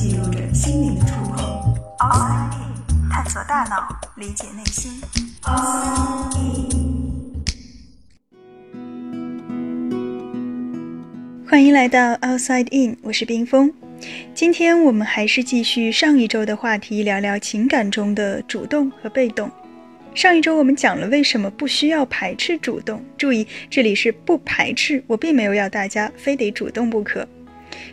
记录着心灵的触碰。Outside In，探索大脑，理解内心。Outside In，欢迎来到 Outside In，我是冰峰。今天我们还是继续上一周的话题，聊聊情感中的主动和被动。上一周我们讲了为什么不需要排斥主动，注意这里是不排斥，我并没有要大家非得主动不可。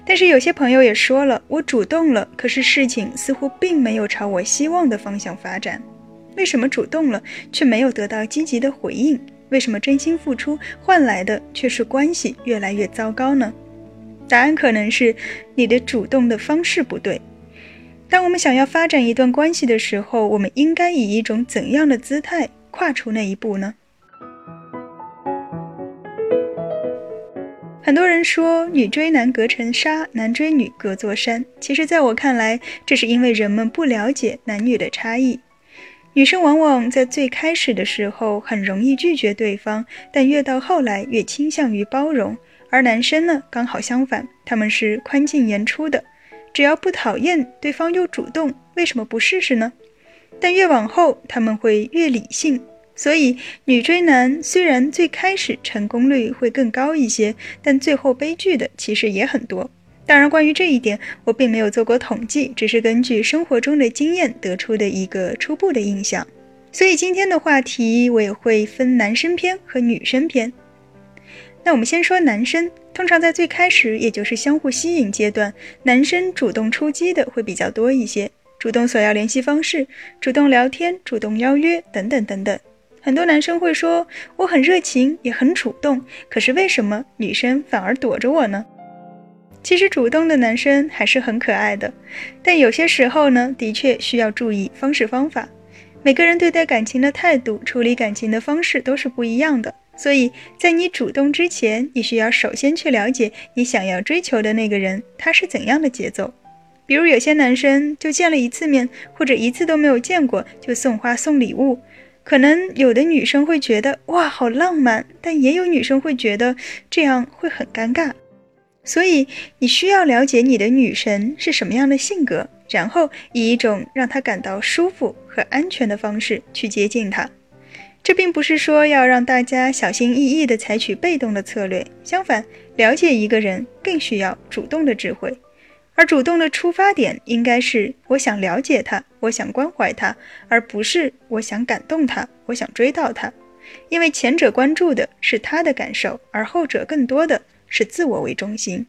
但是有些朋友也说了，我主动了，可是事情似乎并没有朝我希望的方向发展。为什么主动了却没有得到积极的回应？为什么真心付出换来的却是关系越来越糟糕呢？答案可能是你的主动的方式不对。当我们想要发展一段关系的时候，我们应该以一种怎样的姿态跨出那一步呢？很多人说女追男隔层纱，男追女隔座山。其实，在我看来，这是因为人们不了解男女的差异。女生往往在最开始的时候很容易拒绝对方，但越到后来越倾向于包容；而男生呢，刚好相反，他们是宽进严出的。只要不讨厌对方又主动，为什么不试试呢？但越往后他们会越理性，所以女追男虽然最开始成功率会更高一些，但最后悲剧的其实也很多。当然，关于这一点我并没有做过统计，只是根据生活中的经验得出的一个初步的印象。所以今天的话题我也会分男生篇和女生篇。那我们先说男生。通常在最开始，也就是相互吸引阶段，男生主动出击的会比较多一些，主动索要联系方式，主动聊天，主动邀约等等等等。很多男生会说我很热情，也很主动，可是为什么女生反而躲着我呢？其实主动的男生还是很可爱的，但有些时候呢，的确需要注意方式方法。每个人对待感情的态度，处理感情的方式都是不一样的。所以在你主动之前，你需要首先去了解你想要追求的那个人他是怎样的节奏。比如有些男生就见了一次面，或者一次都没有见过就送花送礼物，可能有的女生会觉得哇好浪漫，但也有女生会觉得这样会很尴尬。所以你需要了解你的女神是什么样的性格，然后以一种让她感到舒服和安全的方式去接近她。这并不是说要让大家小心翼翼地采取被动的策略，相反，了解一个人更需要主动的智慧，而主动的出发点应该是我想了解他，我想关怀他，而不是我想感动他，我想追到他，因为前者关注的是他的感受，而后者更多的是自我为中心。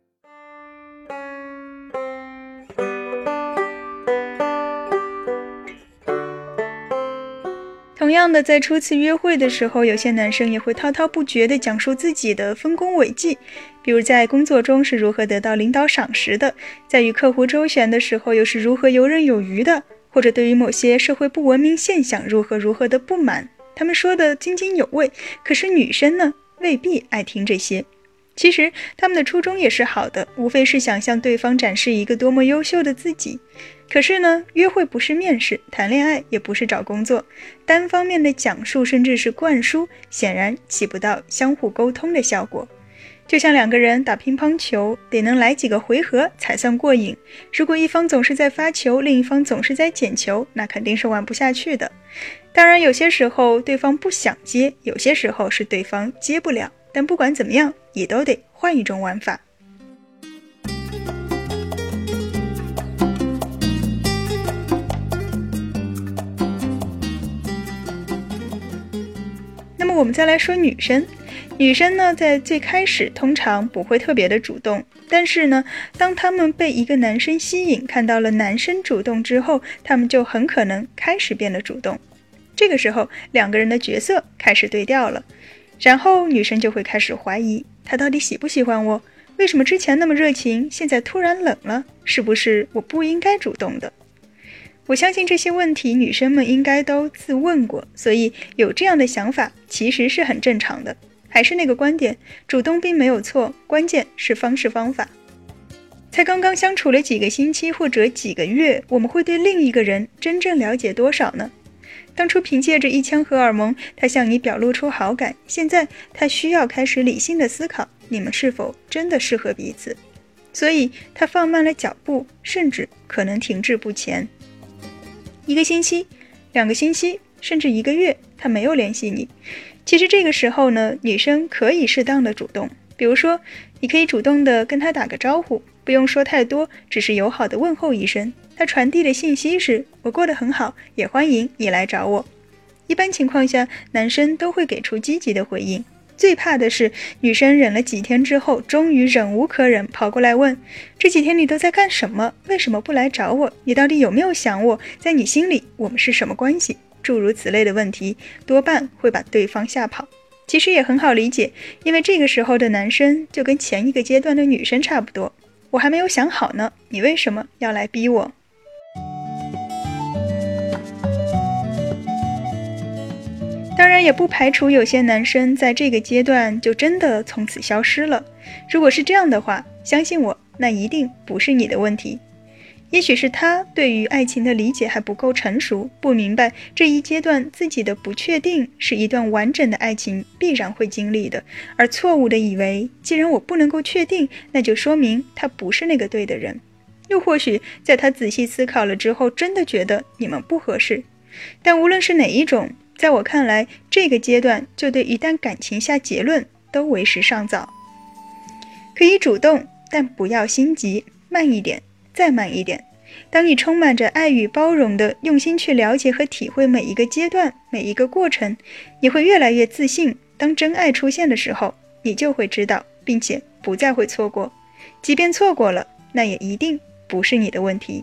同样的，在初次约会的时候，有些男生也会滔滔不绝地讲述自己的丰功伟绩，比如在工作中是如何得到领导赏识的，在与客户周旋的时候又是如何游刃有余的，或者对于某些社会不文明现象如何如何的不满，他们说的津津有味。可是女生呢，未必爱听这些。其实他们的初衷也是好的，无非是想向对方展示一个多么优秀的自己。可是呢，约会不是面试，谈恋爱也不是找工作，单方面的讲述甚至是灌输，显然起不到相互沟通的效果。就像两个人打乒乓球，得能来几个回合才算过瘾。如果一方总是在发球，另一方总是在捡球，那肯定是玩不下去的。当然，有些时候对方不想接，有些时候是对方接不了。但不管怎么样，也都得换一种玩法。那么我们再来说女生，女生呢，在最开始通常不会特别的主动，但是呢，当她们被一个男生吸引，看到了男生主动之后，她们就很可能开始变得主动。这个时候，两个人的角色开始对调了。然后女生就会开始怀疑他到底喜不喜欢我？为什么之前那么热情，现在突然冷了？是不是我不应该主动的？我相信这些问题女生们应该都自问过，所以有这样的想法其实是很正常的。还是那个观点，主动并没有错，关键是方式方法。才刚刚相处了几个星期或者几个月，我们会对另一个人真正了解多少呢？当初凭借着一腔荷尔蒙，他向你表露出好感。现在他需要开始理性的思考，你们是否真的适合彼此？所以他放慢了脚步，甚至可能停滞不前。一个星期、两个星期，甚至一个月，他没有联系你。其实这个时候呢，女生可以适当的主动，比如说，你可以主动的跟他打个招呼，不用说太多，只是友好的问候一声。他传递的信息是：我过得很好，也欢迎你来找我。一般情况下，男生都会给出积极的回应。最怕的是女生忍了几天之后，终于忍无可忍，跑过来问：这几天你都在干什么？为什么不来找我？你到底有没有想我？在你心里，我们是什么关系？诸如此类的问题，多半会把对方吓跑。其实也很好理解，因为这个时候的男生就跟前一个阶段的女生差不多。我还没有想好呢，你为什么要来逼我？当然，也不排除有些男生在这个阶段就真的从此消失了。如果是这样的话，相信我，那一定不是你的问题。也许是他对于爱情的理解还不够成熟，不明白这一阶段自己的不确定是一段完整的爱情必然会经历的，而错误的以为，既然我不能够确定，那就说明他不是那个对的人。又或许在他仔细思考了之后，真的觉得你们不合适。但无论是哪一种，在我看来，这个阶段就对一段感情下结论都为时尚早。可以主动，但不要心急，慢一点。再慢一点。当你充满着爱与包容的用心去了解和体会每一个阶段、每一个过程，你会越来越自信。当真爱出现的时候，你就会知道，并且不再会错过。即便错过了，那也一定不是你的问题。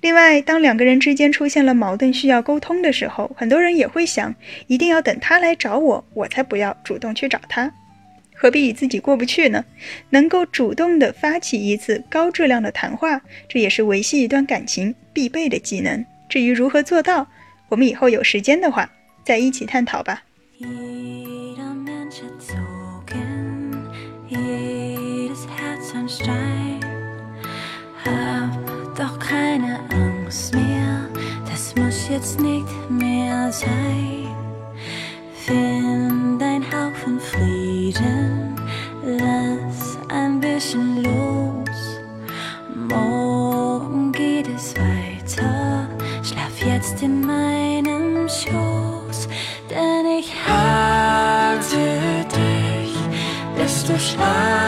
另外，当两个人之间出现了矛盾需要沟通的时候，很多人也会想，一定要等他来找我，我才不要主动去找他。何必与自己过不去呢？能够主动的发起一次高质量的谈话，这也是维系一段感情必备的技能。至于如何做到，我们以后有时间的话再一起探讨吧。doch keine Angst mehr, das muss jetzt nicht mehr sein. Find ein Haufen Frieden, lass ein bisschen los. Morgen geht es weiter, schlaf jetzt in meinem Schoß, denn ich halte dich, bis du schlafst.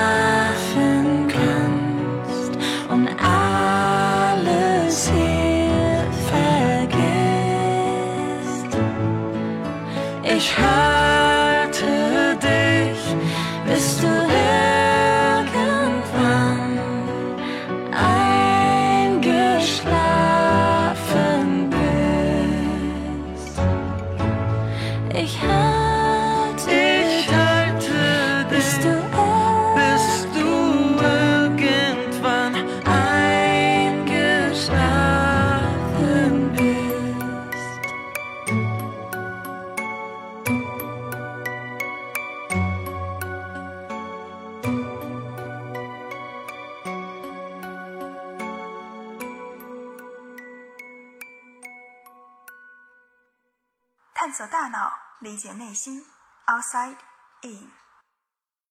Ich halte dich, bist du 探索大脑，理解内心。Outside in。